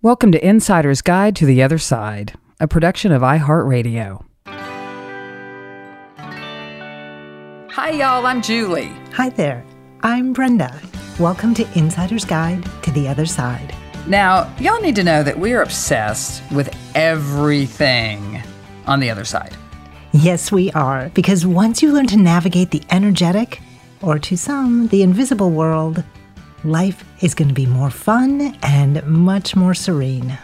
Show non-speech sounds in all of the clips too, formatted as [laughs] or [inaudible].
Welcome to Insider's Guide to the Other Side, a production of iHeartRadio. Hi, y'all. I'm Julie. Hi there. I'm Brenda. Welcome to Insider's Guide to the Other Side. Now, y'all need to know that we're obsessed with everything on the other side. Yes, we are. Because once you learn to navigate the energetic, or to some, the invisible world, life is going to be more fun and much more serene.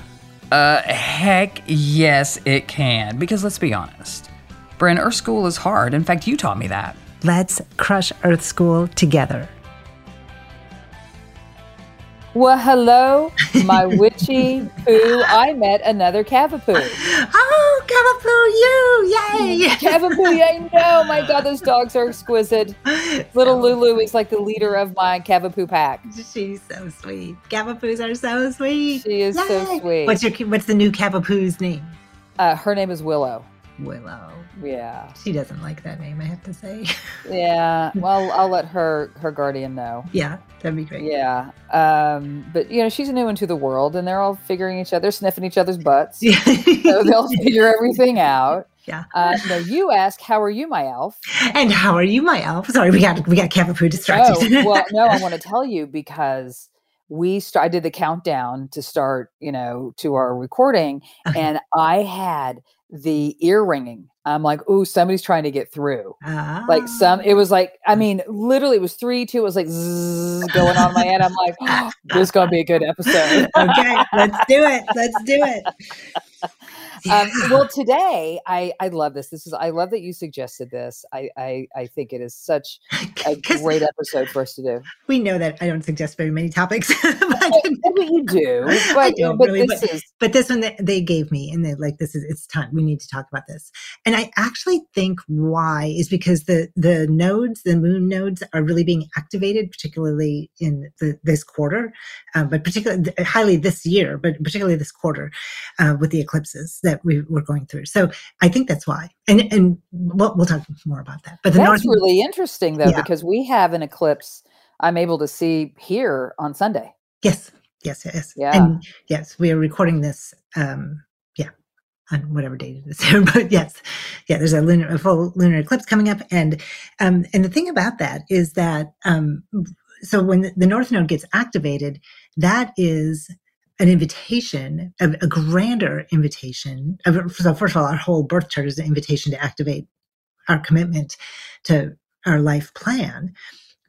Uh, heck yes, it can. Because let's be honest, Bryn, Earth School is hard. In fact, you taught me that. Let's crush Earth School together. Well, hello, my [laughs] witchy poo. I met another Cavapoo. Oh, Cavapoo, you! Yay! [laughs] Cavapoo, I know. My God, those dogs are exquisite. [laughs] Little Lulu is like the leader of my Cavapoo pack. She's so sweet. Cavapoos are so sweet. She is Yay! so sweet. What's your What's the new Cavapoo's name? Uh, her name is Willow. Willow. Yeah. She doesn't like that name, I have to say. [laughs] yeah. Well, I'll let her her guardian know. Yeah, that'd be great. Yeah. Um, but you know, she's a new into the world and they're all figuring each other, sniffing each other's butts. Yeah. [laughs] so they'll figure everything out. Yeah. Uh, no, you ask, "How are you, my elf?" And how are you, my elf? Sorry, we got we got Cavapoo distracted. Oh, well, no, I [laughs] want to tell you because we st- I did the countdown to start, you know, to our recording, Okay. and I had the ear ringing. I'm like, "Ooh, somebody's trying to get through." Ah. Like some, it was like, I mean, literally, it was three, two. It was like zzz, going on my head. I'm like, oh, "This is gonna be a good episode." [laughs] okay, let's do it. Let's do it. [laughs] Um, [laughs] well, today I I love this. This is I love that you suggested this. I I, I think it is such a great episode for us to do. we know that I don't suggest very many topics, [laughs] but, [laughs] But you do, I don't but really, this but, is but this one that they gave me, and they're like, "This is it's time. We need to talk about this." And I actually think why is because the the nodes, the moon nodes, are really being activated, particularly in the, this quarter, um, but particularly highly this year, but particularly this quarter uh, with the eclipses that we were going through. So I think that's why, and and we'll, we'll talk more about that. But that's north, really interesting though Yeah. because we have an eclipse. I'm able to see here on Sunday. yes, yes, yes, Yeah. and yes, we are recording this. Um, yeah, on whatever date it is [laughs] but yes, yeah, there's a lunar, a full lunar eclipse coming up, and um, and the thing about that is that um, so when the North Node gets activated, that is an invitation, a, a grander invitation. So first of all, our whole birth chart is an invitation to activate our commitment to our life plan.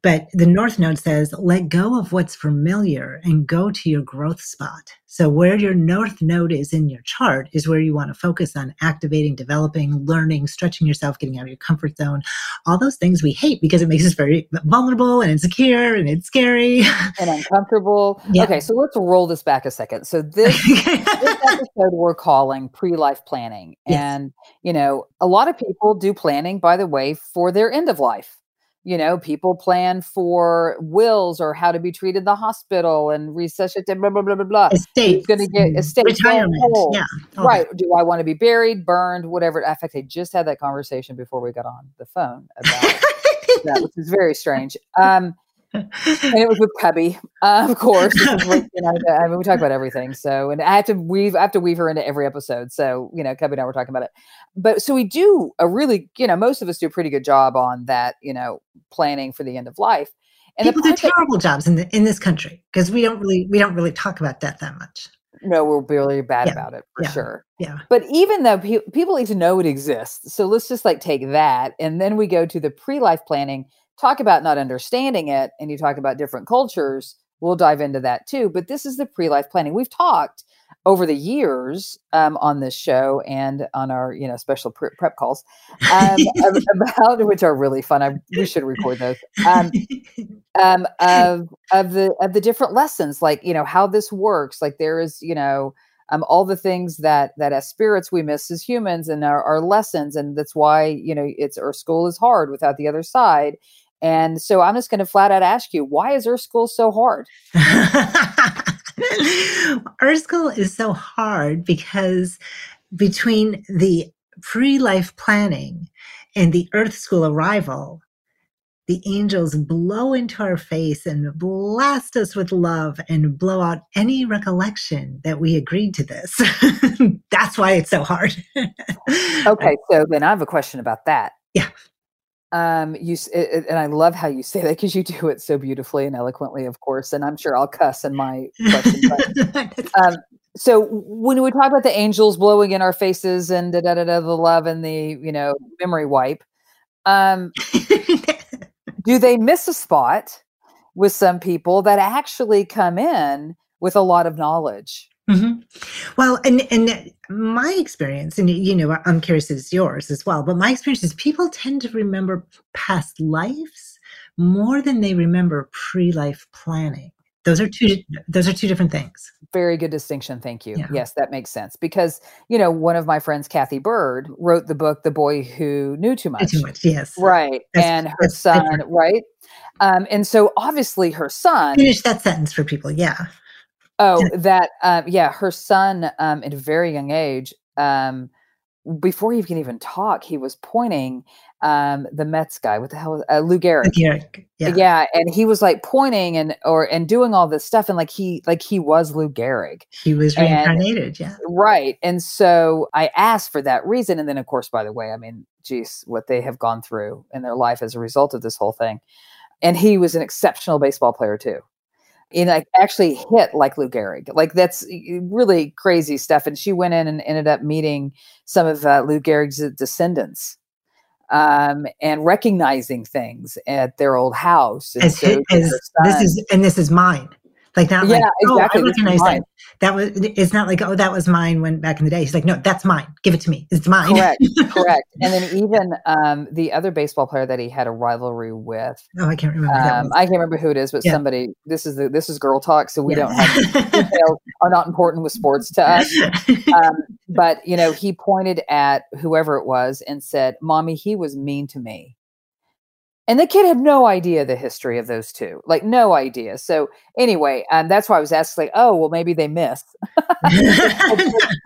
But the North Node says, let go of what's familiar and go to your growth spot. So, where your North Node is in your chart is where you want to focus on activating, developing, learning, stretching yourself, getting out of your comfort zone, all those things we hate because it makes us very vulnerable and insecure and it's scary. and uncomfortable. Yeah. Okay, so let's roll this back a second. So this [laughs] this episode we're calling pre-life planning, Yes. and you know, a lot of people do planning, by the way, for their end of life. You know, people plan for wills or how to be treated in the hospital and resuscitate, blah, blah, blah, blah, blah. Estates. going to get estate retirement. Yeah. all Right. Do I want to be buried, burned, whatever? In fact, I just had that conversation before we got on the phone about [laughs] that, which is very strange. Um, and it was with Cubby, uh, of course. Like, you know, I mean, we talk about everything. So, and I have to weave, I have to weave her into every episode. So, you know, Cubby and I were talking about it. But so we do a really, you know, most of us do a pretty good job on that, you know, planning for the end of life. And People do part that- terrible jobs in the, in this country because we don't really we don't really talk about death that much. no, we're really bad Yeah, about it for yeah. sure. Yeah. But even though pe- people need to know it exists, so let's just like take that, and then we go to the pre-life planning. Talk about not understanding it, and you talk about different cultures. We'll dive into that too. But this is the pre-life planning. We've talked over the years um, on this show and on our you know special pre- prep calls um, [laughs] about which are really fun. I we should record those. Um, um, of of the of the different lessons, like you know how this works. Like there is you know um, all the things that that as spirits we miss as humans and our, our lessons, and that's why you know it's our school is hard without the other side. And so I'm just going to flat out ask you, why is Earth School so hard? [laughs] Earth School is so hard because between the pre life planning and the Earth School arrival, the angels blow into our face and blast us with love and blow out any recollection that we agreed to this. [laughs] That's why it's so hard. [laughs] Okay, so then I have a question about that. Yeah. Um, you it- and I love how you say that because you do it so beautifully and eloquently, of course. And I'm sure I'll cuss in my question. But [laughs] um, so when we talk about the angels blowing in our faces and da da da da, the love and the you know memory wipe, um, [laughs] do they miss a spot with some people that actually come in with a lot of knowledge? Mhm. Well, and and my experience, and you know, I'm curious as yours as well, but my experience is people tend to remember past lives more than they remember pre-life planning. Those are two. Those are two different things. Very good distinction. Thank you. Yeah. Yes, that makes sense. Because, you know, one of my friends, Cathy Byrd, wrote the book, The Boy Who Knew Too Much. Too much. Yes. Right. That's- and her son, different. right? Um, and so obviously her son, Finish that sentence for people. Yeah. Oh, that, uh, yeah, her son um, at a very young age, um, before he can even talk, he was pointing um, the Mets guy. What the hell? was- Uh, Lou Gehrig. Garrick, Yeah. Yeah, and he was like pointing and or and doing all this stuff, and like he like he was Lou Gehrig. He was And- reincarnated. Yeah. Right. And so I asked for that reason. And then, of course, by the way, I mean, geez, what they have gone through in their life as a result of this whole thing. And he was an exceptional baseball player, too. And like actually hit like Lou Gehrig. Like that's really crazy stuff. And she went in and ended up meeting some of uh, Lou Gehrig's descendants um, and recognizing things at their old house. And so this is and this is mine. Like not Yeah, like oh exactly, I recognize that. That was it's not like oh that was mine when back in the day. He's like no that's mine. Give it to me. It's mine. correct correct [laughs] and then even um the other baseball player that he had a rivalry with oh I can't remember. um i can't remember who it is but Yeah. somebody this is the this is girl talk so we Yeah. don't have details [laughs] are not important with sports to us um but you know he pointed at whoever it was and said mommy he was mean to me and the kid had no idea the history of those two like no idea. So anyway um that's why i was asked, like oh well maybe they miss. [laughs]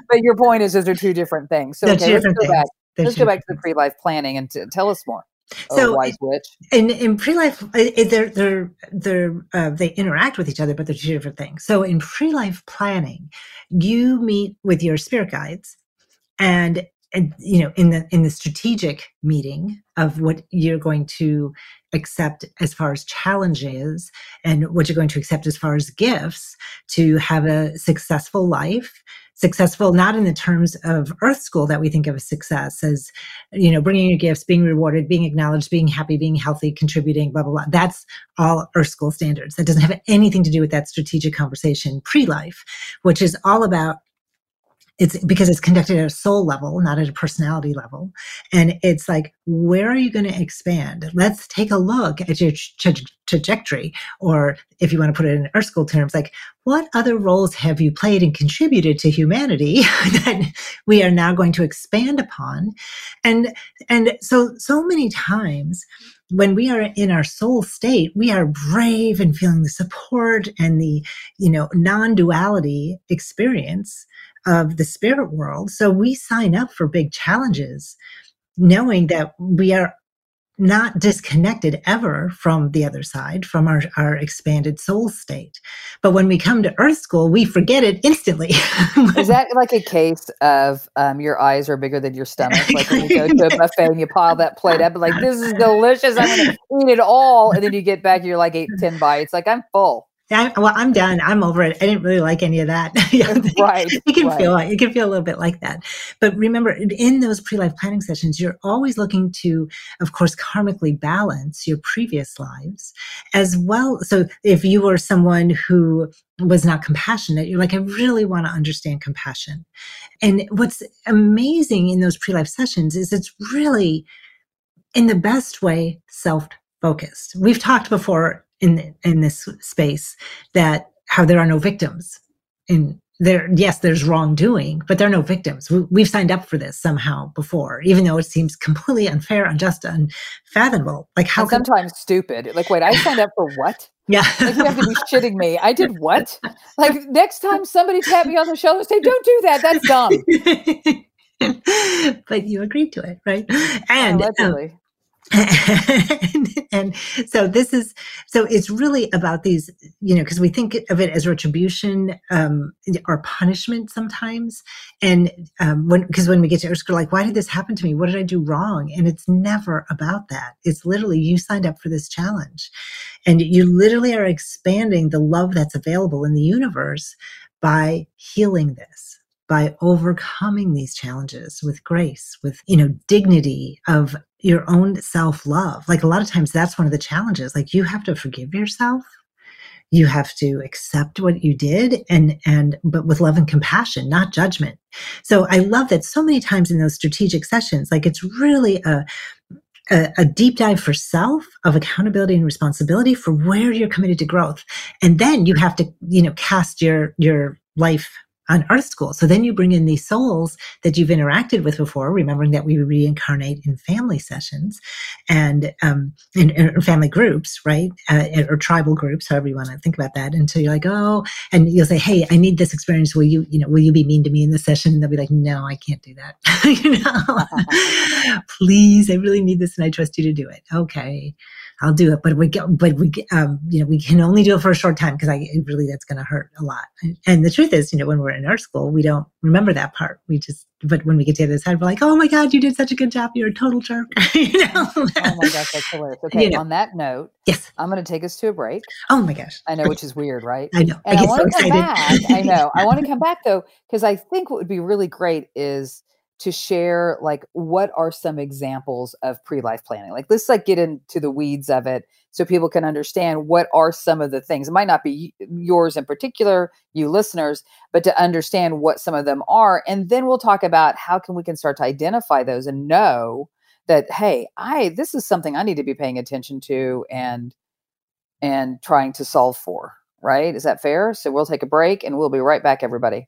But your point is those are two different things. So okay let's go things. back They're let's go back to the pre-life planning and t- tell us more. Oh, So, wise witch. in in pre-life they're they're they're uh, they interact with each other but they're two different things. So in pre-life planning you meet with your spirit guides and and you know in the in the strategic meeting of what you're going to accept as far as challenges and what you're going to accept as far as gifts to have a successful life successful not in the terms of earth school that we think of as success as you know bringing your gifts being rewarded being acknowledged being happy being healthy contributing blah blah blah. That's all earth school standards. That doesn't have anything to do with that strategic conversation pre-life which is all about it's because it's conducted at a soul level not at a personality level. And it's like where are you going to expand? Let's take a look at your tra- trajectory or if you want to put it in earth school terms like what other roles have you played and contributed to humanity [laughs] that we are now going to expand upon? And and so so many times when we are in our soul state, we are brave and feeling the support and the, you know, non-duality experience of the spirit world. So we sign up for big challenges knowing that we are not disconnected ever from the other side, from our, our expanded soul state. But when we come to Earth School, we forget it instantly. [laughs] Is that like a case of um, your eyes are bigger than your [laughs] stomach? Like when you go to a buffet and you pile that plate up, like, this is [laughs] delicious. I'm going to eat it all. And then you get back, you're like, eight, 10 bites. Like, I'm full. I, well, I'm done. I'm over it. I didn't really like any of that. [laughs] right. You can right. feel it. You can feel a little bit like that. But remember, in those pre-life planning sessions, you're always looking to, of course, karmically balance your previous lives as well. So if you were someone who was not compassionate, you're like, I really want to understand compassion. And what's amazing in those pre-life sessions is it's really, in the best way, self-focused. We've talked before in in this space that how there are no victims. In there yes there's wrongdoing but there are no victims. We, have signed up for this somehow before even though it seems completely unfair unjust unfathomable. Like how and sometimes stupid. Like wait i signed up for what? [laughs] Yeah. Like you have to be shitting me. I did what? Like [laughs] next time somebody tap me on the shoulder say don't do that. That's dumb. [laughs] But you agreed to it right? And Allegedly. Um, [laughs] and, and, so this is so it's really about these you know because we think of it as retribution um or punishment sometimes. And um when because when we get to school like why did this happen to me? What did i do wrong? And it's never about that. It's literally you signed up for this challenge. And you literally are expanding the love that's available in the universe by healing this by overcoming these challenges with grace, with, you know, dignity of your own self love. Like a lot of times that's one of the challenges. Like you have to forgive yourself. You have to accept what you did and, and, but with love and compassion, not judgment. So I love that so many times in those strategic sessions, like it's really a, a, a, deep dive for self of accountability and responsibility for where you're committed to growth. And then you have to, you know, cast your, your life on Earth School. So then you bring in these souls that you've interacted with before, remembering that we reincarnate in family sessions and um, in, in family groups, right? Uh, or tribal groups, however you want to think about that. And so you're like, oh, and you'll say, hey, I need this experience. Will you, you know, will you be mean to me in this session? And they'll be like, no, I can't do that. [laughs] you know, [laughs] please, I really need this, and I trust you to do it. Okay. I'll do it, but we get, but we, um, you know, we can only do it for a short time because I really that's going to hurt a lot. And the truth is, you know, when we're in Earth School, we don't remember that part. We just, but when we get to the other side, we're like, oh my god, you did such a good job. You're a total jerk. [laughs] you know? oh my gosh, that's hilarious. [laughs] Okay, you know. on that note, yes, I'm going to take us to a break. Oh my gosh, I know, which is weird, right? I know. And I, I want so to come back. I [laughs] know. I want to come back though because I think what would be really great is to share like what are some examples of pre-life planning? Like let's like get into the weeds of it so people can understand what are some of the things. It might not be yours in particular you listeners but to understand what some of them are and then we'll talk about how can we can start to identify those and know that hey i this is something i need to be paying attention to and and trying to solve for right? Is that fair? So we'll take a break and we'll be right back everybody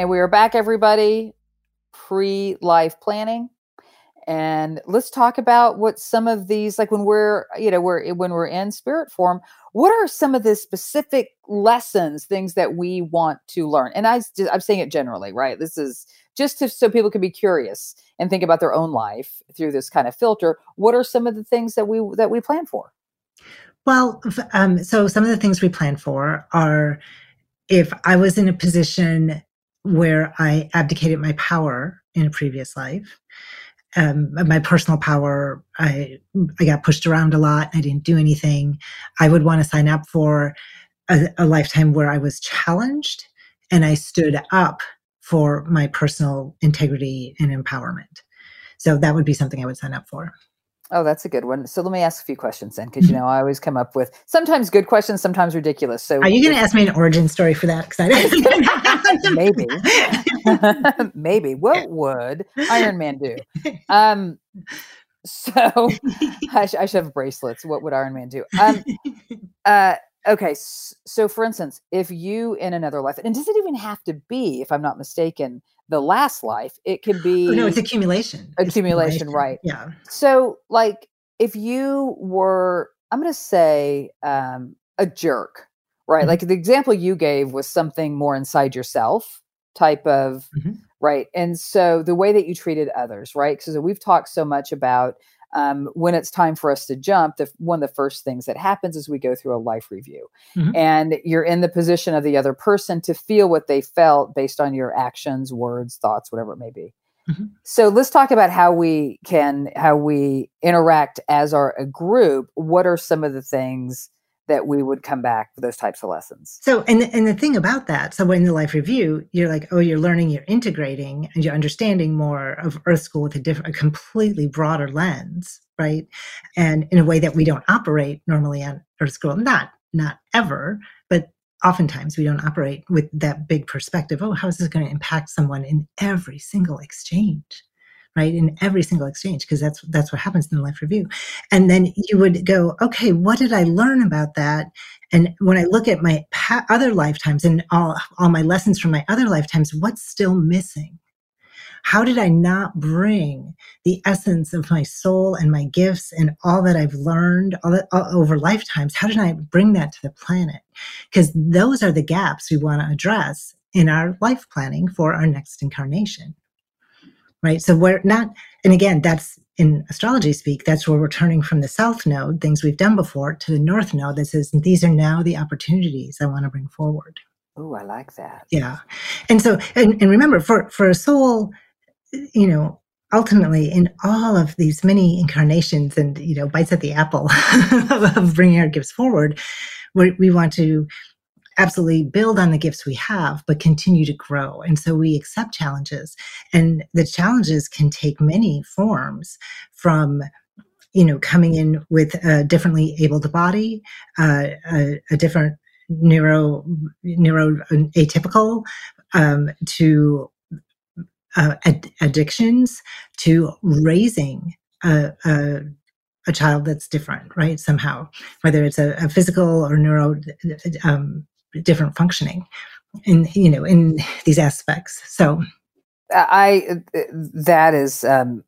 And we are back, everybody, pre life planning. And let's talk about what some of these, like when we're, you know, we're when we're in spirit form, what are some of the specific lessons, things that we want to learn? And I, I'm saying it generally, right? This is just to, so people can be curious and think about their own life through this kind of filter. What are some of the things that we that we plan for? Well, um, so some of the things we plan for are if I was in a position where I abdicated my power in a previous life. Um, my personal power, I I got pushed around a lot. I didn't do anything. I would want to sign up for a, a lifetime where I was challenged and I stood up for my personal integrity and empowerment. So that would be something I would sign up for. Oh, that's a good one. So let me ask a few questions then, because you know I always come up with sometimes good questions, sometimes ridiculous. So are you going to ask me an origin story for that? Because I [laughs] maybe, [laughs] maybe what would Iron Man do? Um, so [laughs] I, sh- I, should have bracelets. What would Iron Man do? Um, uh, okay, so for instance, if you in another life, and does it even have to be, if I'm not mistaken, the last life. It could be oh, no, it's accumulation. Accumulation, accumulation, right? Yeah. So, like, if you were, I'm going to say, um, a jerk, right? Mm-hmm. Like the example you gave was something more inside yourself type of, mm-hmm. right? And so the way that you treated others, right? Because we've talked so much about um, when it's time for us to jump, the, one of the first things that happens is we go through a life review. Mm-hmm. And you're in the position of the other person to feel what they felt based on your actions, words, thoughts, whatever it may be. Mm-hmm. So let's talk about how we can how we interact as our a group. What are some of the things that we would come back for those types of lessons. So, and and the thing about that, so in the life review, you're like, oh, you're learning, you're integrating, and you're understanding more of Earth School with a different, a completely broader lens, right? And in a way that we don't operate normally on Earth School, not not ever, but oftentimes we don't operate with that big perspective. Oh, how is this going to impact someone in every single exchange? Right in every single exchange because that's that's what happens in the life review and then you would go okay what did i learn about that and when i look at my pa- other lifetimes and all all my lessons from my other lifetimes what's still missing how did I not bring the essence of my soul and my gifts and all that I've learned all that, all, over lifetimes? How did I bring that to the planet? Because those are the gaps we want to address in our life planning for our next incarnation right? So we're not, and again, that's in astrology speak, that's where we're turning from the south node, things we've done before, to the north node that says, these are now the opportunities I want to bring forward. Oh, I like that. Yeah. And so, and, and remember, for, for a soul, you know, ultimately in all of these many incarnations and, you know, bites at the apple [laughs] of bringing our gifts forward, we, we want to absolutely build on the gifts we have, but continue to grow. And so we accept challenges. And the challenges can take many forms from you know coming in with a differently abled body uh, a, a, different neuro neuro atypical um, to uh, ad- addictions to raising a, a, a, child that's different right somehow whether it's a, physical or neuro um, different functioning in you know in these aspects. So i that is um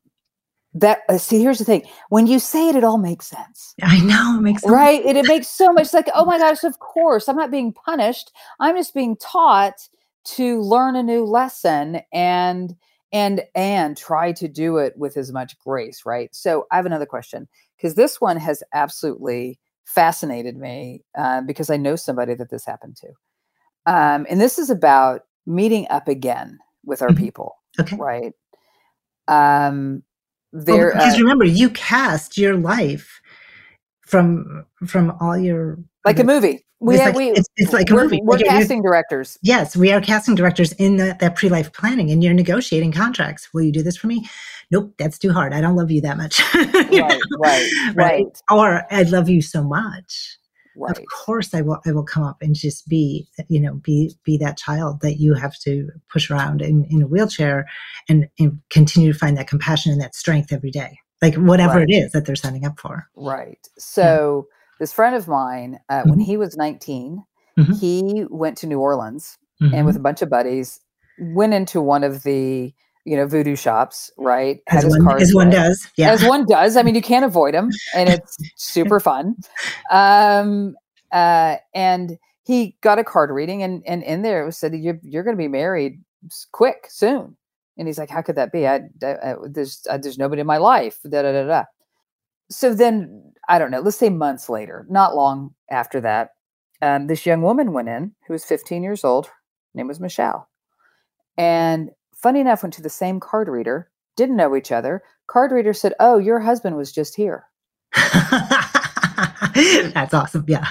that uh, see here's the thing. When you say it it all makes sense. I know it makes sense. right? It, it makes so much like oh my gosh of course i'm not being punished. I'm just being taught to learn a new lesson and and and try to do it with as much grace right? So i have another question because this one has absolutely fascinated me uh, because i know somebody that this happened to. Um, and this is about meeting up again with our mm-hmm. people okay. right? Um there well, because uh, remember you cast your life from from all your like a movie we, it's, like, we, it's, it's like a we're, movie. We're like casting directors. Yes, we are casting directors in the, that pre-life planning, and you're negotiating contracts. Will you do this for me? Nope, that's too hard. I don't love you that much. [laughs] right, [laughs] right, right, Or I love you so much. Right. Of course, I will. I will come up and just be, you know, be be that child that you have to push around in, in a wheelchair, and, and continue to find that compassion and that strength every day, like whatever right. it is that they're signing up for. Right. So. Yeah this friend of mine, uh, mm-hmm. when he was 19, mm-hmm. he went to New Orleans mm-hmm. and with a bunch of buddies went into one of the you know voodoo shops, right? As, one, as one, does, yeah. As one does. I mean, you can't avoid them, and it's [laughs] super fun. Um, uh, and he got a card reading, and and in there it was said you're you're going to be married quick soon. And he's like, "How could that be? I, I, I there's I, there's nobody in my life." Da da da da. So then I don't know, let's say months later, not long after that, um, this young woman went in who was 15 years old. name was Michelle. And funny enough, went to the same card reader, didn't know each other. Card reader said, Oh, your husband was just here. [laughs] that's awesome. Yeah.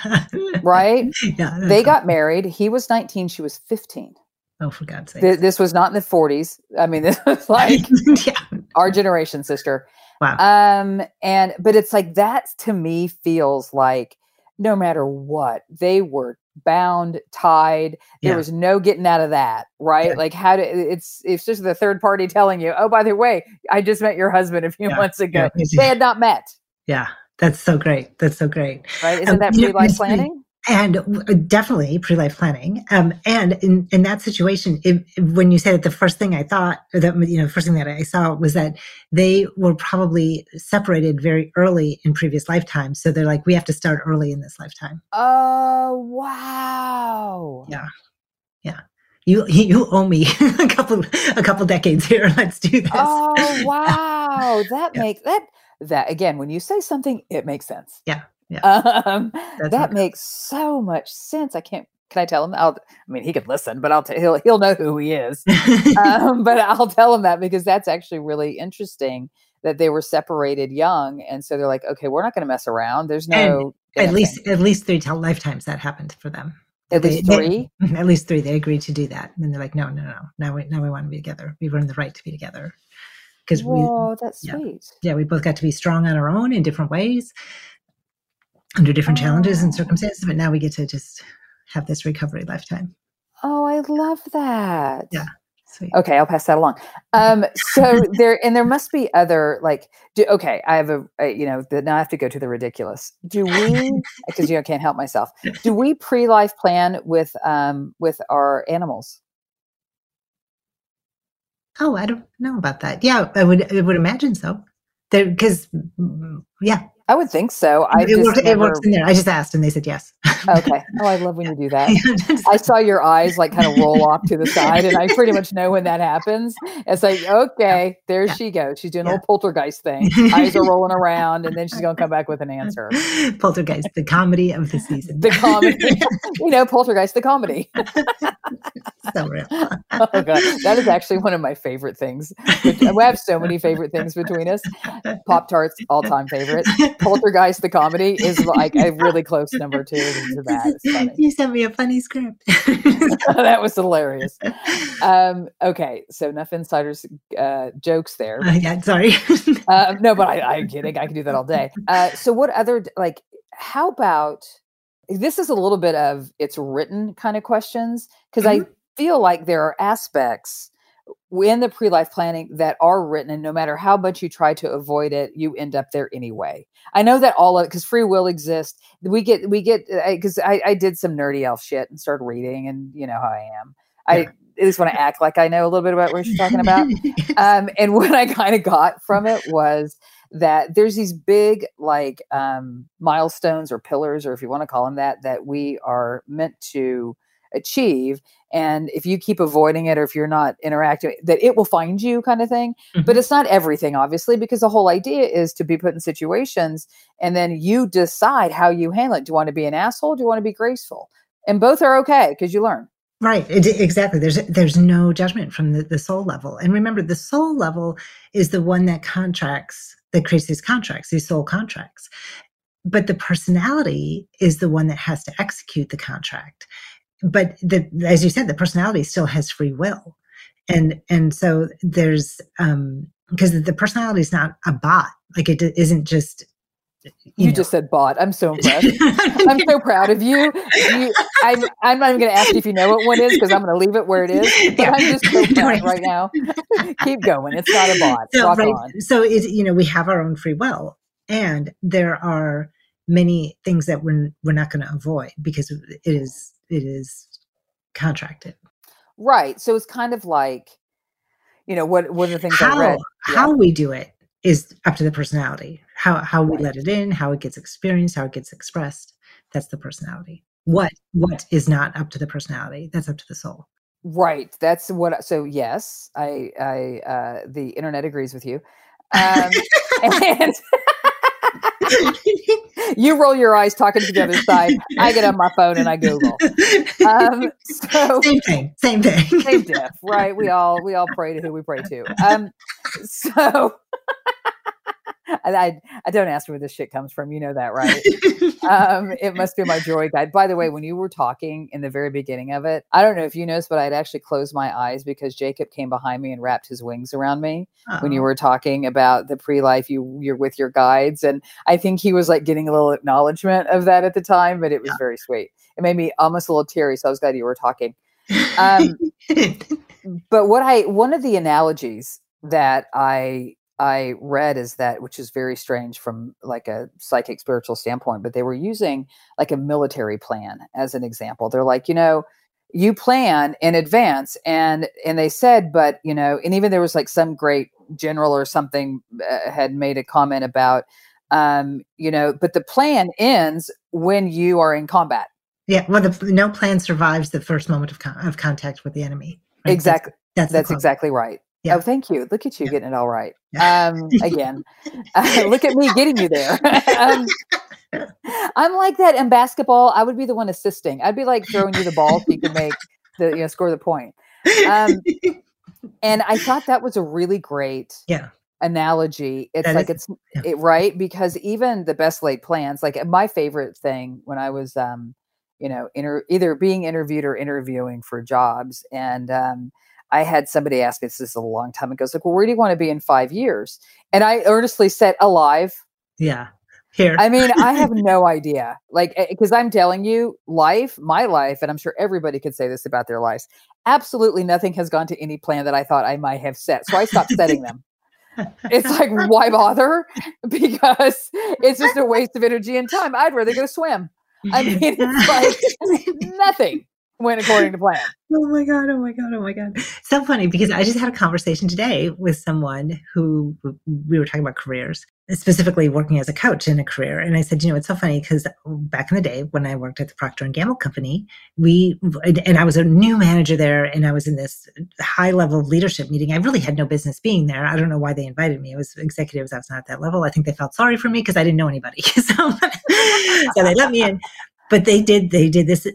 right? [laughs] Yeah. They awesome. got married. He was 19, she was 15. Oh, for God's sake. Th- this was not in the 40s. I mean, [laughs] this was like yeah. our generation, sister. Wow. Um, and but it's like that to me feels like no matter what, they were bound, tied. There yeah. was no getting out of that, right? Yeah. Like how do it's it's just the third party telling you, oh, by the way, I just met your husband a few yeah. months ago. [laughs] They had not met. Yeah. That's so great. That's so great. Right. Isn't um, that pre life planning? And uh, definitely pre-life planning. Um, and in, in that situation if, if, when you said it the first thing i thought that you know the first thing that i saw was that they were probably separated very early in previous lifetimes. So they're like we have to start early in this lifetime. Oh wow. Yeah. Yeah. You you owe me [laughs] a couple a couple decades here. [laughs] Let's do this. Oh wow. [laughs] That yeah. makes that that again when you say something it makes sense. Yeah yeah. Um, that makes so much sense. I can't. Can I tell him? I'll. I mean, he could listen, but I'll. T- he'll he'll know who he is. [laughs] um, but I'll tell him that because that's actually really interesting that they were separated young, and so they're like, okay, we're not going to mess around. There's no. And at least at least three lifetimes that happened for them. At least they, three. They, [laughs] at least three. They agreed to do that, and then they're like, no, no, no. Now we now we want to be together. We've earned the right to be together because we. Oh, that's yeah, sweet. Yeah, we both got to be strong on our own in different ways under different challenges and circumstances, but now we get to just have this recovery lifetime. Oh, I love that. Yeah. Sweet. Okay, I'll pass that along. [laughs] Um, so there, and there must be other like, do, okay, I have a, a, you know, the, now I have to go to the ridiculous. Do we, [laughs] because you know, I can't help myself. Do we pre-life plan with, um, with our animals? Oh, I don't know about that. Yeah, I would, I would imagine so. Because, mm, yeah, I would think so. I it, just works, it works in there. I just asked and they said yes. okay. Oh, I love when you do that. [laughs] I saw your eyes like kind of roll off to the side, and I pretty much know when that happens. It's like, okay, there she goes. She's doing a little poltergeist thing. [laughs] Eyes are rolling around, and then she's going to come back with an answer. [laughs] Poltergeist, the comedy of the season. The comedy, you know, Poltergeist, the comedy. So real. [laughs] oh god, that is actually one of my favorite things. We have so many favorite things between us. Pop Tarts, all time favorite. Poltergeist, the comedy, is like a really close number two to that. You sent me a funny script. [laughs] that was hilarious. Um, okay, so enough insiders uh, jokes there. Uh, yeah, sorry. [laughs] uh, no, but I, I'm kidding. I can do that all day. Uh, so, what other like? How about this? Is a little bit of it's written kind of questions because I feel like there are aspects in the pre-life planning that are written and no matter how much you try to avoid it you end up there anyway. I know that all of it because free will exists. We get we get because I, I did some nerdy elf shit and started reading and you know how i am. I at least want to act like i know a little bit about what she's talking about. [laughs] Um, and what i kind of got from it was that there's these big like um, milestones or pillars or if you want to call them that that we are meant to achieve and if you keep avoiding it or if you're not interacting that it will find you kind of thing. But mm-hmm. it's not everything obviously because the whole idea is to be put in situations and then you decide how you handle it. Do you want to be an asshole? Do you want to be graceful? And both are okay because you learn. Right, it, exactly. There's there's no judgment from the, the soul level, and remember, the soul level is the one that contracts, that creates these contracts, these soul contracts. But the personality is the one that has to execute the contract. But the, as you said, the personality still has free will, and and so there's um because the personality is not a bot, like it isn't just you, just said bot. I'm so [laughs] impressed. I'm so proud of you. you I'm, I'm not even going to ask you if you know what one is because I'm going to leave it where it is. But I'm just so [laughs] proud right now. Keep going. It's not a bot. So, right, so it, you know, we have our own free will, and there are many things that we're we're not going to avoid because it is it is contracted. Right. So it's kind of like, you know, what one of the things How I read. how we do it is up to the personality. How how we let it in, how it gets experienced, how it gets expressed. That's the personality. What what is not up to the personality? That's up to the soul. Right. That's what. So yes, I, I, uh, the internet agrees with you. Um, [laughs] and [laughs] [laughs] you roll your eyes talking to the other side. I get on my phone and I Google. [laughs] Um, so same thing. Same thing. same diff, right? We all we all pray to who we pray to. Um, so. I, I, I don't ask where this shit comes from. You know that, right? um, it must be my joy guide. By the way, when you were talking in the very beginning of it, I don't know if you noticed, but I'd actually closed my eyes because Jacob came behind me and wrapped his wings around me when you Oh. were talking about the pre-life you you're with your guides, and I think he was like getting a little acknowledgement of that at the time, but it was very sweet. It made me almost a little teary, so I was glad you were talking. [laughs] Um, but what I one of the analogies that I I read is that which is very strange from like a psychic spiritual standpoint, but they were using like a military plan as an example. They're like, you know, you plan in advance and and they said but you know and even there was like some great general or something uh, had made a comment about um you know but the plan ends when you are in combat Yeah. Well, the, no plan survives the first moment of con- of contact with the enemy. right? Exactly That's that's, quote. exactly right Yeah. oh thank you. Look at you getting it all right um again. [laughs] Uh, look at me getting you there. [laughs] Um, i'm like that in basketball i would be the one assisting. I'd be like throwing you the ball so you can make the you know score the point. Um and i thought that was a really great Yeah. analogy. It's That like is- it's it right? Because even the best laid plans like my favorite thing when i was um you know inter- either being interviewed or interviewing for jobs and um I had somebody ask me this is a long time ago. It's like, well, where do you want to be in five years? And I earnestly said, alive. Yeah. Here. I mean, I have [laughs] no idea. Like, eh, because I'm telling you, life, my life, and I'm sure everybody could say this about their lives. Absolutely nothing has gone to any plan that I thought I might have set. So I stopped setting them. It's like, why bother? [laughs] Because it's just a waste of energy and time. I'd rather go swim. I mean, it's like [laughs] nothing went according to plan. [laughs] Oh my god! Oh my god! Oh my god! So funny because I just had a conversation today with someone who we were talking about careers, specifically working as a coach in a career. And I said, you know, it's so funny because back in the day when I worked at the Procter and Gamble company, we and I was a new manager there, and I was in this high level leadership meeting. I really had no business being there. I don't know why they invited me. It was executives. I was not at that level. I think they felt sorry for me because I didn't know anybody. [laughs] so, [laughs] so they let me in. But they did. They did this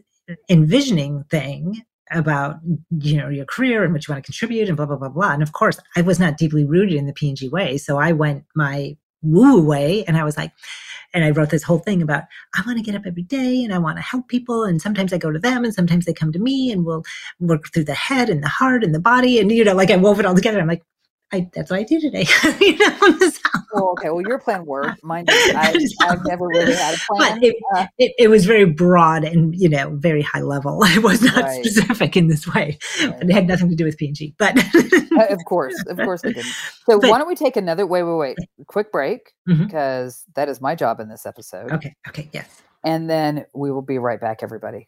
envisioning thing about you know your career and what you want to contribute and blah blah blah blah. And of course i was not deeply rooted in the p&g way so i went my woo way and i was like and i wrote this whole thing about i want to get up every day and i want to help people and sometimes i go to them and sometimes they come to me and we'll work through the head and the heart and the body and you know like i wove it all together. I'm like I, that's what I do today. [laughs] you know, oh, okay. Well, your plan worked. [laughs] Mine, I, have never really had a plan. It, uh, it, it, was very broad and you know very high level. [laughs] It was not right. specific in this way. Right. It had nothing to do with P&G. But uh, of course, of course, it didn't. So but, why don't we take another? Wait, wait, wait. Quick break mm-hmm. because that is my job in this episode. Okay. Okay. Yes. And then we will be right back, everybody.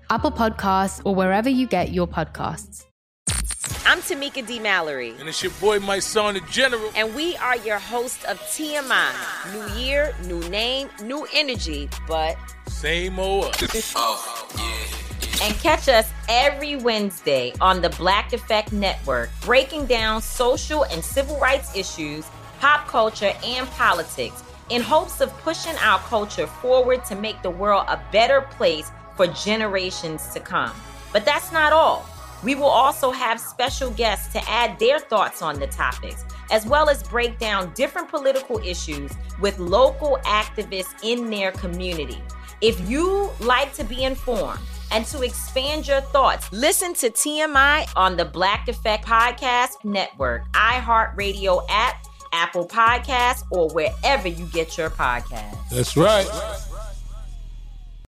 Apple Podcasts, or wherever you get your podcasts. I'm Tamika D. Mallory. And it's your boy, my son, the General. And we are your host of TMI. New year, new name, new energy, but same old. oh, yeah. And catch us every Wednesday on the Black Effect Network, breaking down social and civil rights issues, pop culture, and politics in hopes of pushing our culture forward to make the world a better place for generations to come. But that's not all. We will also have special guests to add their thoughts on the topics, as well as break down different political issues with local activists in their community. If you like to be informed and to expand your thoughts, listen to TMI on the Black Effect Podcast Network, iHeartRadio app, Apple Podcasts, or wherever you get your podcasts. That's right.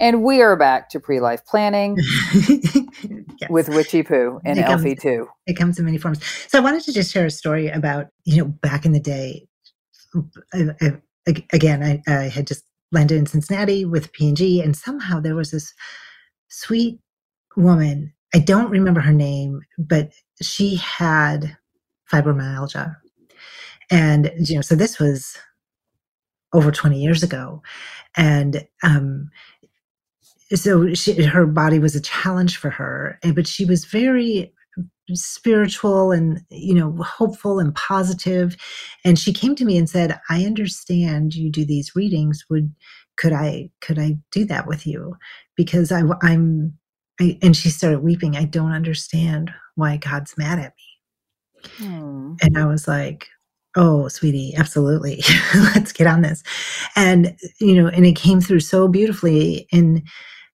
And we are back to pre life planning [laughs] yes. with Witchy Poo and Elfie too. It comes in many forms. So I wanted to just share a story about, you know, back in the day. I, I, again, I, I had just landed in Cincinnati with P&G, and somehow there was this sweet woman. I don't remember her name, but she had fibromyalgia. And, you know, so this was over 20 years ago. And um, so she, her body was a challenge for her, but she was very spiritual and you know hopeful and positive and she came to me and said i understand you do these readings would could i could i do that with you because I, i'm I, and she started weeping i don't understand why god's mad at me Hmm. And I was like, oh, sweetie, absolutely. [laughs] Let's get on this. And, you know, and it came through so beautifully in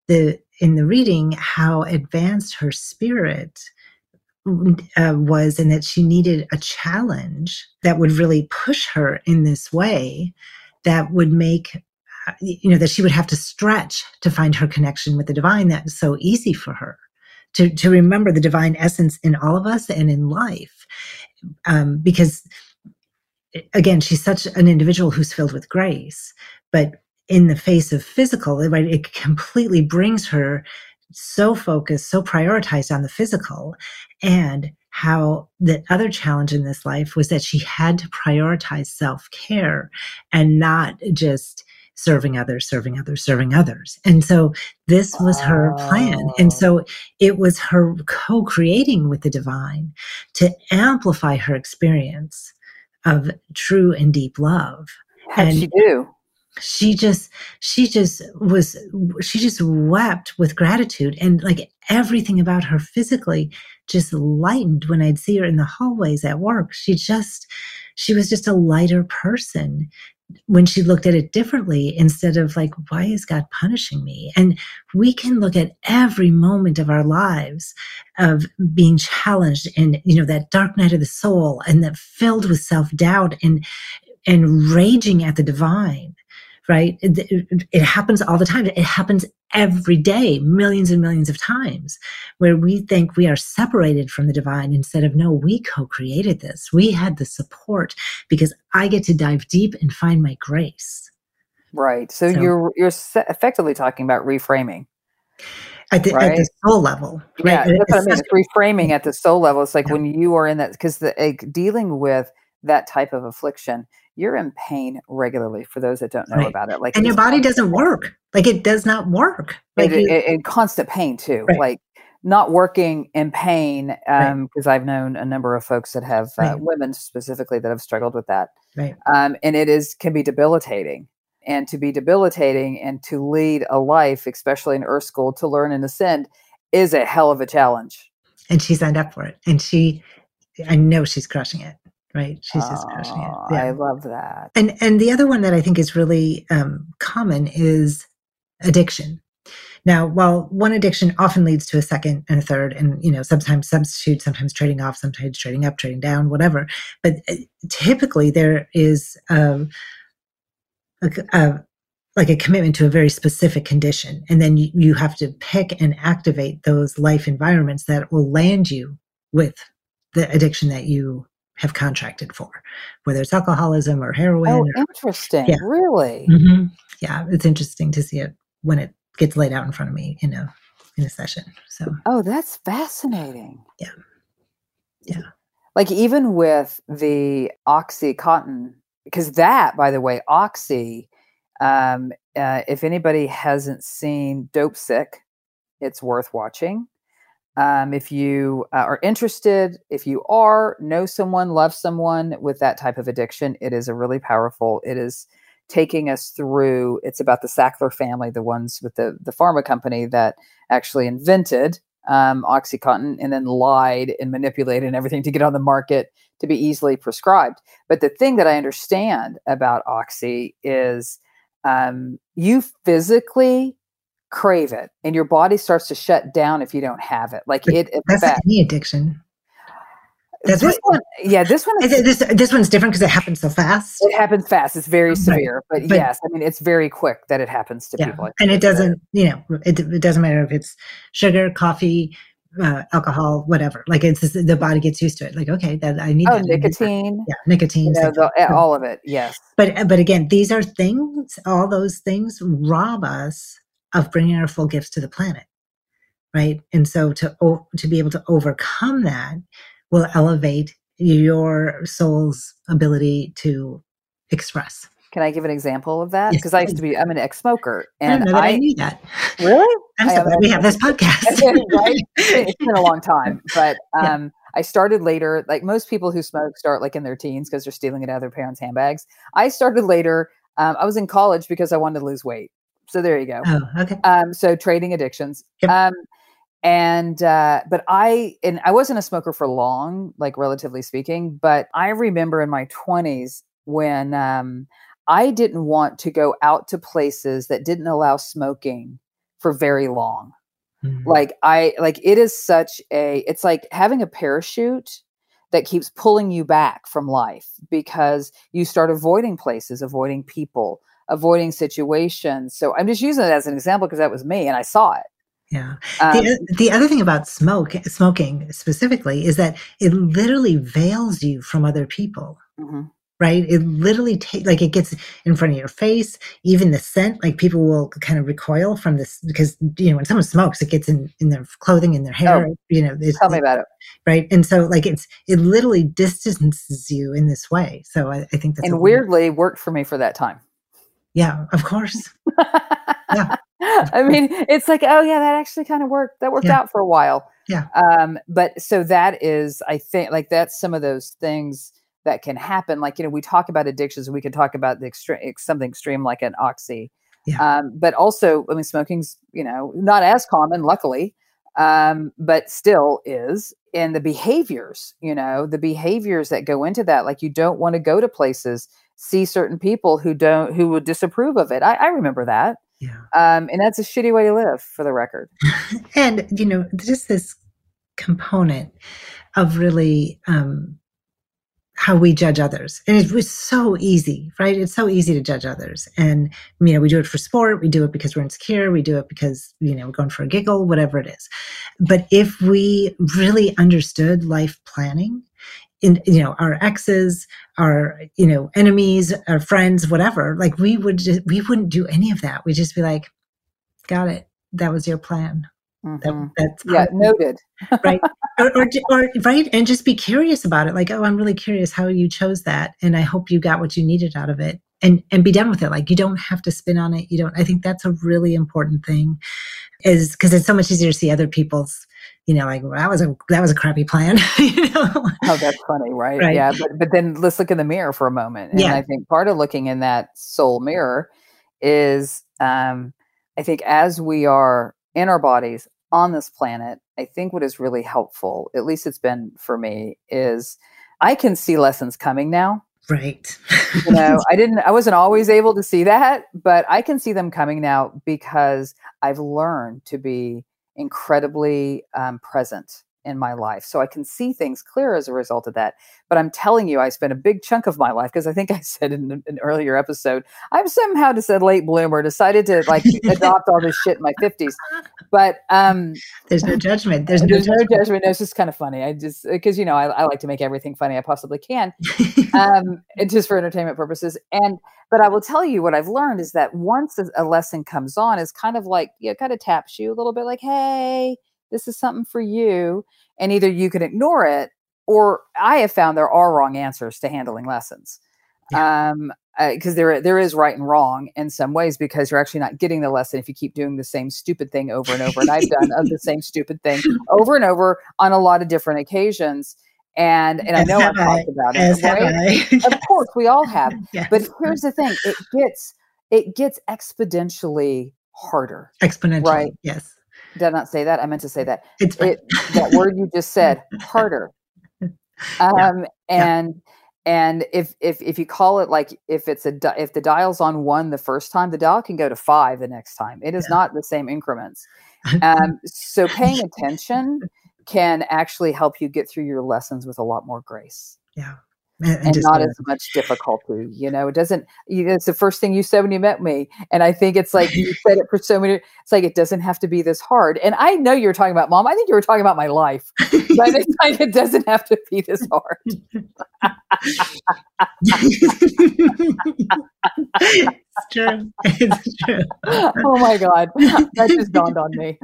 the in the reading how advanced her spirit uh, was and that she needed a challenge that would really push her in this way that would make uh, you know that she would have to stretch to find her connection with the divine. That's so easy for her to to remember the divine essence in all of us and in life um, because again she's such an individual who's filled with grace but in the face of physical right it completely brings her so focused so prioritized on the physical and how the other challenge in this life was that she had to prioritize self-care and not just serving others, serving others, serving others. And so this was her plan. And so it was her co creating with the divine to amplify her experience of true and deep love. How did she do? She just, she just was, she just wept with gratitude and like everything about her physically just lightened when I'd see her in the hallways at work. She just, she was just a lighter person when she looked at it differently instead of like why is god punishing me and we can look at every moment of our lives of being challenged and you know that dark night of the soul and that filled with self-doubt and and raging at the divine right it, it, happens all the time it happens every day millions and millions of times where we think we are separated from the divine instead of no we co-created this we had the support because i get to dive deep and find my grace right so, so you're you're effectively talking about reframing at the, right? at the soul level right? yeah that's what I mean. It's reframing at the soul level it's like yeah. when you are in that because the like, dealing with that type of affliction you're in pain regularly for those that don't know right. about it like and your body doesn't work. Like it does not work. Like it, it, it, constant pain too right. like not working in pain um because right. i've known a number of folks that have uh, women specifically that have struggled with that right. um and it is can be debilitating. And to be debilitating and to lead a life especially in earth school to learn and ascend is a hell of a challenge. And she signed up for it. And she i know she's crushing it right? She's just crushing it. Yeah. i love that. And and the other one that i think is really um, common is addiction. Now while one addiction often leads to a second and a third and you know sometimes substitute sometimes trading off sometimes trading up trading down whatever but uh, typically there is um, a, a like a commitment to a very specific condition and then you, you have to pick and activate those life environments that will land you with the addiction that you have contracted for, whether it's alcoholism or heroin. Oh, or, interesting. Yeah. Really? Mm-hmm. Yeah, it's interesting to see it when it gets laid out in front of me in a in a session. So. Oh, that's fascinating. Yeah. Yeah. Like even with the oxycontin, because that, by the way, oxy. Um, uh, if anybody hasn't seen Dopesick, it's worth watching. Um, if you uh, are interested, if you are, know someone, love someone with that type of addiction, it is a really powerful, it is taking us through, it's about the Sackler family, the ones with the, the pharma company that actually invented um, Oxycontin and then lied and manipulated and everything to get on the market to be easily prescribed. But the thing that I understand about Oxy is um, you physically crave it and your body starts to shut down if you don't have it like it that's like any addiction that's this what, one yeah this one is, this this one's different because it happens so fast it happens fast it's very severe right. but, but, yes i mean it's very quick that it happens to yeah. people and it doesn't you know it, it doesn't matter if it's sugar coffee uh, alcohol, whatever. Like it's just, the body gets used to it. Like okay, that I need. Oh, that. nicotine. Yeah, nicotine. You know, the, all of it. Yes. But but again, these are things. All those things rob us of bringing our full gifts to the planet right and so to to be able to overcome that will elevate your soul's ability to express can I give an example of that? Because yes, I used to be, I'm an ex-smoker, and I, I, knew that. Really? [laughs] I'm so glad we have this podcast. [laughs] right? [laughs] It's been a long time, but um, yeah. I started later. Like most people who smoke start like in their teens because they're stealing it out of their parents' handbags. I started later. Um, I was in college because I wanted to lose weight, so there you go. Oh, okay. Um, so trading addictions. Yep. Um, and uh, but i and i wasn't a smoker for long like relatively speaking but i remember in my 20s when um, i didn't want to go out to places that didn't allow smoking for very long mm-hmm. like i like it is such a it's like having a parachute that keeps pulling you back from life because you start avoiding places avoiding people avoiding situations so i'm just using it as an example because that was me and i saw it yeah. Um, the, the other thing about smoke, smoking specifically, is that it literally veils you from other people. Mm-hmm. Right? It literally takes, like, it gets in front of your face. Even the scent, like, people will kind of recoil from this because, you know, when someone smokes, it gets in, in their clothing, in their hair, oh, you know. Tell me about it. Right. And so, like, it's, it literally distances you in this way. So I, I think that's. And weirdly worked for me for that time. Yeah, of course. yeah. [laughs] I mean, it's like, oh yeah, that actually kind of worked. That worked yeah. out for a while. Yeah. Um, but so that is, I think, like that's some of those things that can happen. Like, you know, we talk about addictions, we can talk about the extreme, something extreme like an oxy. Yeah. Um, but also, I mean, smoking's, you know, not as common, luckily, um, but still is. And the behaviors, you know, the behaviors that go into that, like you don't want to go to places, see certain people who don't, who would disapprove of it. I, I remember that. Yeah. Um, and that's a shitty way to live, for the record. [laughs] and, you know, just this component of really um, how we judge others. And it was so easy, right? It's so easy to judge others. And, you know, we do it for sport, we do it because we're insecure, we do it because, you know, we're going for a giggle, whatever it is. But if we really understood life planning, in you know our exes our you know enemies our friends whatever like we would just we wouldn't do any of that. We'd just be like got it. That was your plan. Mm-hmm. that, that's yeah noted. [laughs] Right? [laughs] Or, or, or, right? And just be curious about it like oh i'm really curious how you chose that and i hope you got what you needed out of it. And and be done with it. Like you don't have to spin on it. You don't i think that's a really important thing is because it's so much easier to see other people's you know, like well, that was a that was a crappy plan. [laughs] you know? Oh, that's funny, right? right? Yeah, but but then let's look in the mirror for a moment. And yeah. I think part of looking in that soul mirror is, um, I think, as we are in our bodies on this planet, I think what is really helpful, at least it's been for me, is I can see lessons coming now. Right. you know, I didn't I wasn't always able to see that, but I can see them coming now because I've learned to be incredibly um, present in my life. So I can see things clear as a result of that. But I'm telling you, I spent a big chunk of my life because I think I [laughs] said in an earlier episode, I'm somehow just a late bloomer, decided to like adopt all this shit in my 50s. But um, there's no judgment. There's no, there's judgment. no judgment. it's just kind of funny. I just because you know I, I, like to make everything funny I possibly can, [laughs] um, just for entertainment purposes. And but I will tell you what I've learned is that once a lesson comes on, is kind of like you know, kind of taps you a little bit, like hey this is something for you. And either you can ignore it, or I have found there are wrong answers to handling lessons. Yeah. Um, because uh, there there is right and wrong in some ways because you're actually not getting the lesson if you keep doing the same stupid thing over and over. And I've done the same stupid thing over and over on a lot of different occasions. And and I know I've talked about it. Right? of course, we all have. [laughs] Yes. But here's the thing: it gets it gets exponentially harder. Exponentially, right? Yes did I not say that? I meant to say that. It's it, that word you just said, harder. [laughs] Um, yeah. and yeah. and if if if you call it like if it's a if the dial's on one the first time, the dial can go to five the next time. It is yeah. not the same increments. [laughs] Um, so paying attention can actually help you get through your lessons with a lot more grace. Yeah and, and not as much difficulty. You know, it doesn't. You know, it's the first thing you said when you met me, and I think it's like you said it for so many. It's like it doesn't have to be this hard. And I know you were talking about mom. I think you were talking about my life, but it's [laughs] like it doesn't have to be this hard. it's true. It's true. [laughs] Oh my god, that just dawned on me.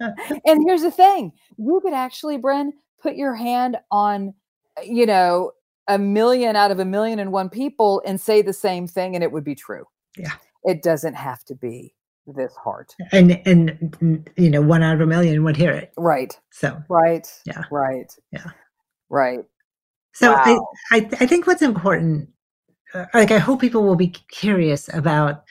[laughs] and here's the thing: you could actually, Bren, put your hand on, uh, you know, a million out of a million and one people and say the same thing and it would be true. Yeah. It doesn't have to be this hard. And and you know, one out of a million would hear it. Right. So right. Yeah. Right. Yeah. Right. So wow. I, I I think what's important uh, like I hope people will be curious about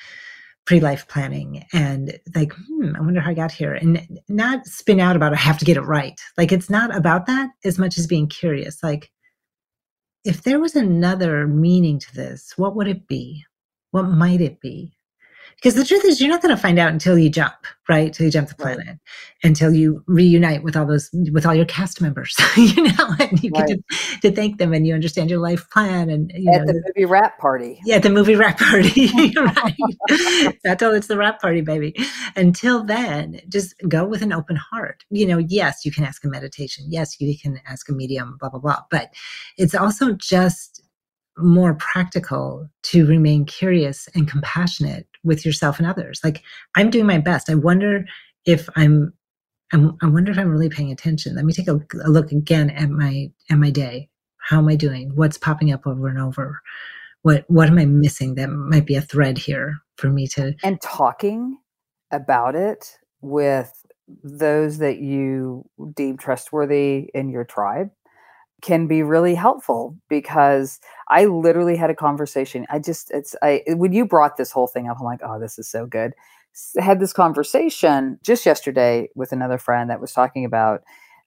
pre-life planning and like hmm, i wonder how i got here. And not spin out about i have to get it right. Like it's not about that as much as being curious. Like if there was another meaning to this what would it be? What might it be because the truth is you're not going to find out until you jump right? Until you jump the planet right. until you reunite with all those with all your cast members [laughs] you know and you right. get to, to, thank them and you understand your life plan and you at know, the movie wrap party. Yeah the movie wrap party [laughs] [laughs] right. That's all it's the wrap party baby. Until then just go with an open heart. You know yes you can ask a meditation. Yes you can ask a medium blah blah blah. But it's also just more practical to remain curious and compassionate with yourself and others. Like I'm doing my best. I wonder if I'm, I'm i wonder if I'm really paying attention. Let me take a, a look again at my at my day. How am I doing? What's popping up over and over? What what am I missing that might be a thread here for me to and talking about it with those that you deem trustworthy in your tribe can be really helpful because I literally had a conversation. I just it's I when you brought this whole thing up, I'm like, oh, this is so good. I had this conversation just yesterday with another friend that was talking about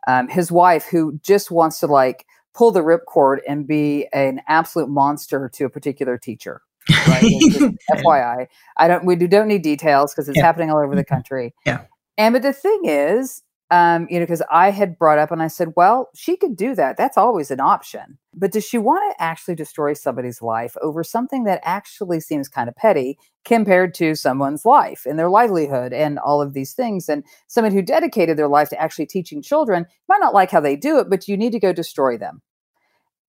um, his wife who just wants to like pull the ripcord and be an absolute monster to a particular teacher. Right? [laughs] FYI, I don't. We don't need details because it's yeah. happening all over the mm-hmm. country. Yeah. And but the thing is, um, you know, because I had brought up and I said, well, she could do that. That's always an option. But does she want to actually destroy somebody's life over something that actually seems kind of petty compared to someone's life and their livelihood and all of these things? And someone who dedicated their life to actually teaching children might not like how they do it, but you need to go destroy them.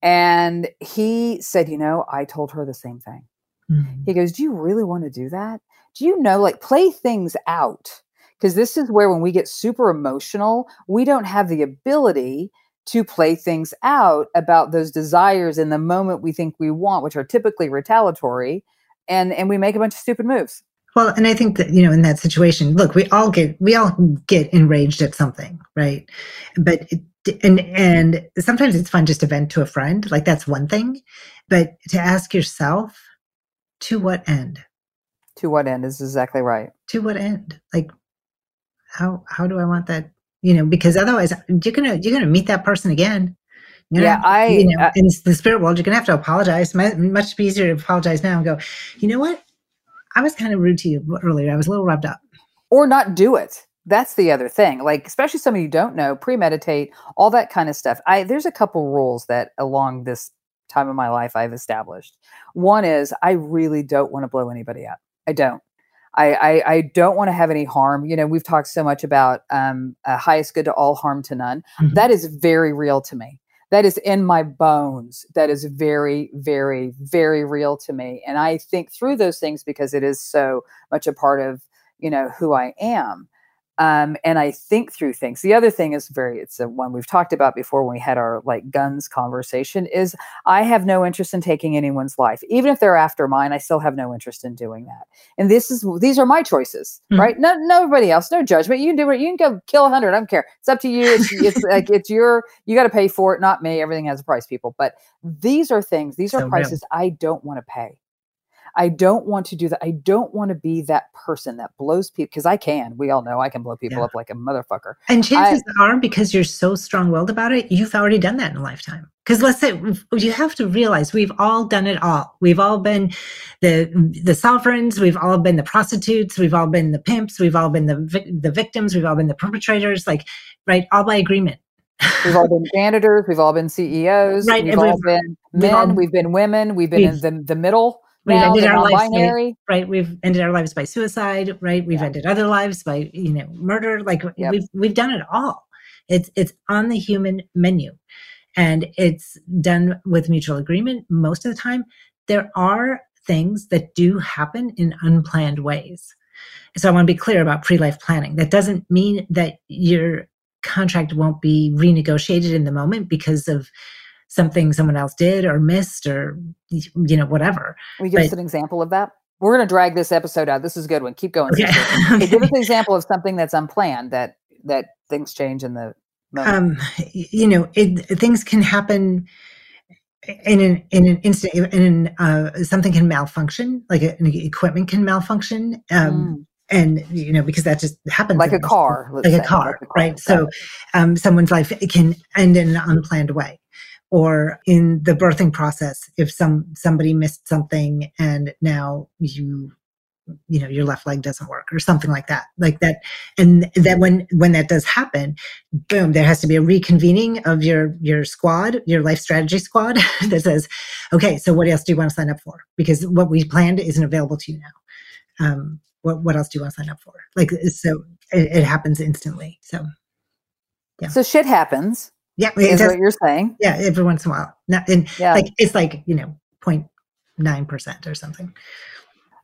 And he said, you know, I told her the same thing. Mm-hmm. He goes, Do you really want to do that? Do you know, like, play things out? Because this is where when we get super emotional we don't have the ability to play things out about those desires in the moment we think we want which are typically retaliatory and and we make a bunch of stupid moves. Well and i think that you know in that situation look we all get we all get enraged at something right? But it, and and sometimes it's fun just to vent to a friend like that's one thing but to ask yourself to what end? To what end is exactly right. To what end? Like how how do I want that? You know, because otherwise you're gonna you're gonna meet that person again. You know, yeah, I you know, uh, in the spirit world, you're gonna have to apologize. Much easier to apologize now and go, you know what? I was kind of rude to you earlier. I was a little rubbed up. Or not do it. That's the other thing. Like, especially some of you don't know, premeditate, all that kind of stuff. I there's a couple rules that along this time of my life I've established. One is I really don't want to blow anybody up. I don't. I, I, I don't want to have any harm. You know, we've talked so much about um, uh, highest good to all, harm to none. Mm-hmm. That is very real to me. That is in my bones. That is very, very, very real to me. And I think through those things because it is so much a part of, you know, who I am um, and I think through things. The other thing is very, it's a one we've talked about before when we had our like guns conversation is I have no interest in taking anyone's life. Even if they're after mine, I still have no interest in doing that. And this is, these are my choices, mm-hmm. right? No, nobody else, no judgment. You can do it. You can go kill a hundred. I don't care. It's up to you. It's, it's [laughs] like, it's your, you got to pay for it, not me. Everything has a price, people. But these are things, these so are prices real. I don't want to pay. I don't want to do that. I don't want to be that person that blows people because I can. We all know I can blow people yeah. up like a motherfucker. And chances I, are, because you're so strong willed about it, you've already done that in a lifetime. Because let's say you have to realize we've all done it all. We've all been the the sovereigns. We've all been the prostitutes. We've all been the pimps. We've all been the the victims. We've all been the perpetrators. Like right, all by agreement. we've all been janitors. We've all been CEOs. Right, we've, all been men. We've, all, we've been women. We've been we've, in the, the middle we've ended our lives by, right we've ended our lives by suicide right? We've yeah. ended other lives by you know murder like yep. we've we've done it all. It's it's on the human menu. And it's done with mutual agreement most of the time. There are things that do happen in unplanned ways. So i want to be clear about pre-life planning. That doesn't mean that your contract won't be renegotiated in the moment because of something someone else did or missed or you know whatever. We you give but, us an example of that? We're going to drag this episode out. This is a good one. Keep going. Okay. okay. Give us an [laughs] example of something that's unplanned that that things change in the moment. Um, you know, it, things can happen in an in an instant, in uh, something can malfunction, like a, an equipment can malfunction, um, mm. and you know because that just happens, like a car, like a car, like a car, right? So, um, someone's life can end in an unplanned way or in the birthing process if some somebody missed something and now you you know your left leg doesn't work or something like that like that. And that when when that does happen boom there has to be a reconvening of your your squad your life strategy squad [laughs] that says okay so what else do you want to sign up for? Because what we planned isn't available to you now. Um what what else do you want to sign up for? Like so it, it happens instantly so yeah. So shit happens yeah, is does, what you're saying. Yeah, every once in a while. Not, and yeah. like it's like you know 0.9 percent or something.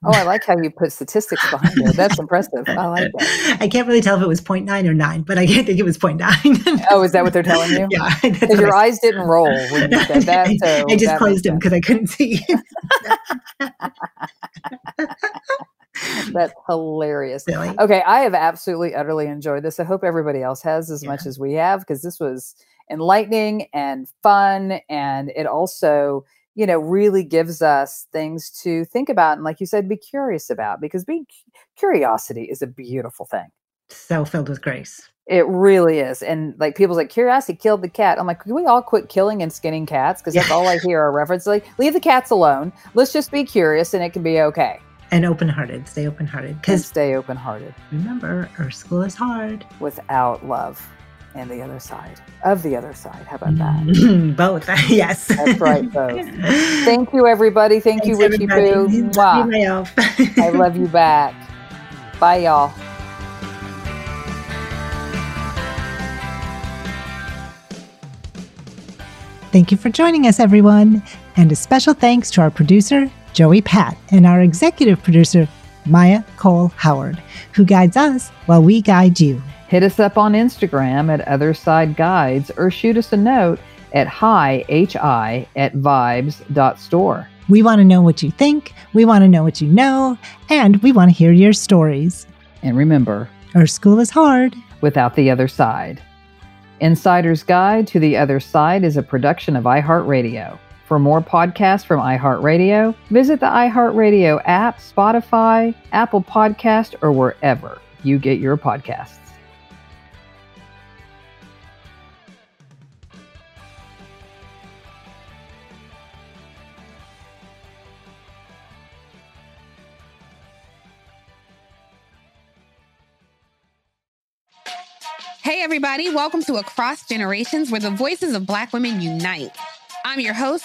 Oh, I like how you put statistics behind it. That's impressive. I like that. [laughs] I can't really tell if it was 0.9 or 9, but I can't [laughs] think it was 0.9. oh, is that what they're telling you? [laughs] Yeah. Because your eyes didn't roll when you said that. So I just closed them because I couldn't see. That's hilarious. Really? Okay, I have absolutely, utterly enjoyed this. I hope everybody else has as yeah. much as we have because this was enlightening and fun. And it also, you know, really gives us things to think about. And like you said, be curious about because being curiosity is a beautiful thing. So filled with grace. It really is. And like people's like, curiosity killed the cat. I'm like, can we all quit killing and skinning cats? Because that's all I hear are references. Like, leave the cats alone. Let's just be curious and it can be okay. And open hearted. Stay open hearted. Because stay open hearted. Remember, our school is hard. Without love and the other side of the other side. How about that? Mm-hmm. [laughs] both. [laughs] yes. That's right. [laughs] Both. Thank you, everybody. Thank Thanks, you, Witchy Poo. I love you back. Bye, y'all. Thank you for joining us, everyone. And a special thanks to our producer, Joey Pat, and our executive producer, Maya Cole Howard, who guides us while we guide you. Hit us up on Instagram at Other Side Guides or shoot us a note at hi, hi at vibes.store. We want to know what you think, we want to know what you know, and we want to hear your stories. And remember, our school is hard without the other side. Insider's Guide to the Other Side is a production of iHeartRadio. For more podcasts from iHeartRadio, visit the iHeartRadio app, Spotify, Apple Podcast, or wherever you get your podcasts. Hey, everybody, welcome to Across Generations, where the voices of Black women unite. I'm your host,